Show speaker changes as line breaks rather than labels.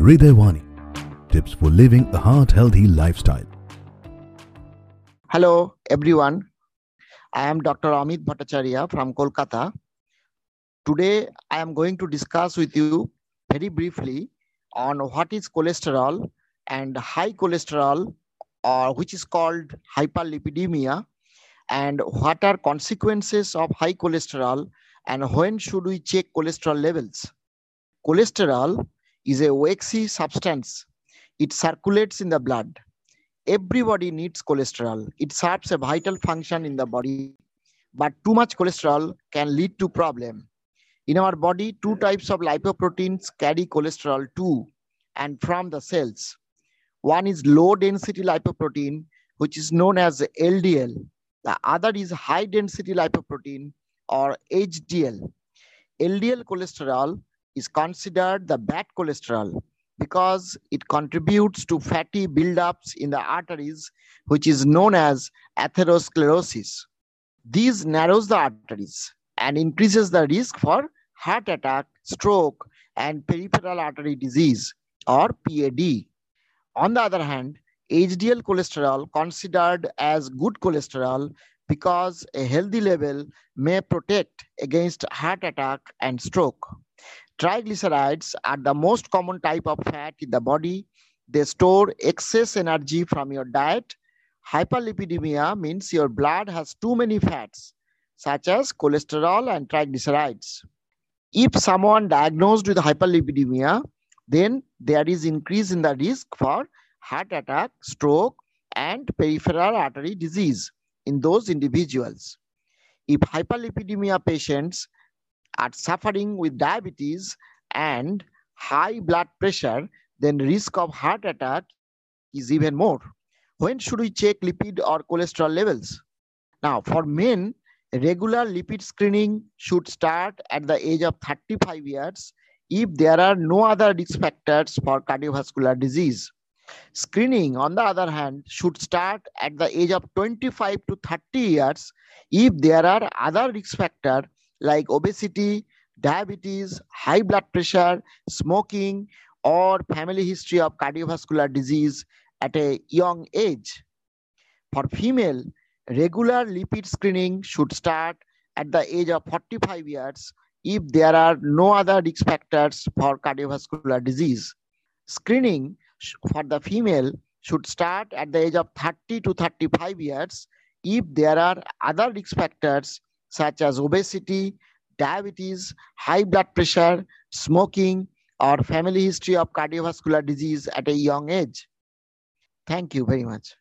Hridayawani. Tips for living a heart healthy lifestyle.
Hello, everyone. I am Dr. Amit Bhattacharya from Kolkata. Today, I am going to discuss with you very briefly on what is cholesterol and high cholesterol, or which is called hyperlipidemia, and what are consequences of high cholesterol, and when should we check cholesterol levels. Cholesterol is a waxy substance. It circulates in the blood everybody needs cholesterol. It serves a vital function in the body, but too much cholesterol can lead to problem. In our body, two types of lipoproteins carry cholesterol to and from the cells. One is low density lipoprotein, which is known as LDL. The other is high density lipoprotein or HDL. LDL cholesterol is considered the bad cholesterol because it contributes to fatty buildups in the arteries, which is known as atherosclerosis. This narrows the arteries and increases the risk for heart attack, stroke, and peripheral artery disease or PAD. On the other hand, HDL cholesterol considered as good cholesterol because a healthy level may protect against heart attack and stroke. Triglycerides are the most common type of fat in the body. They store excess energy from your diet. Hyperlipidemia means your blood has too many fats, such as cholesterol and triglycerides. If someone diagnosed with hyperlipidemia, then there is increase in the risk for heart attack, stroke, and peripheral artery disease in those individuals. If hyperlipidemia patients are suffering with diabetes and high blood pressure, then risk of heart attack is even more. When should we check lipid or cholesterol levels? Now, for men, regular lipid screening should start at the age of 35 years if there are no other risk factors for cardiovascular disease. Screening, on the other hand, should start at the age of 25 to 30 years if there are other risk factors like obesity, diabetes, high blood pressure, smoking, or family history of cardiovascular disease at a young age. For female, regular lipid screening should start at the age of 45 years if there are no other risk factors for cardiovascular disease. Screening for the female should start at the age of 30 to 35 years if there are other risk factors such as obesity, diabetes, high blood pressure, smoking, or family history of cardiovascular disease at a young age. Thank you very much.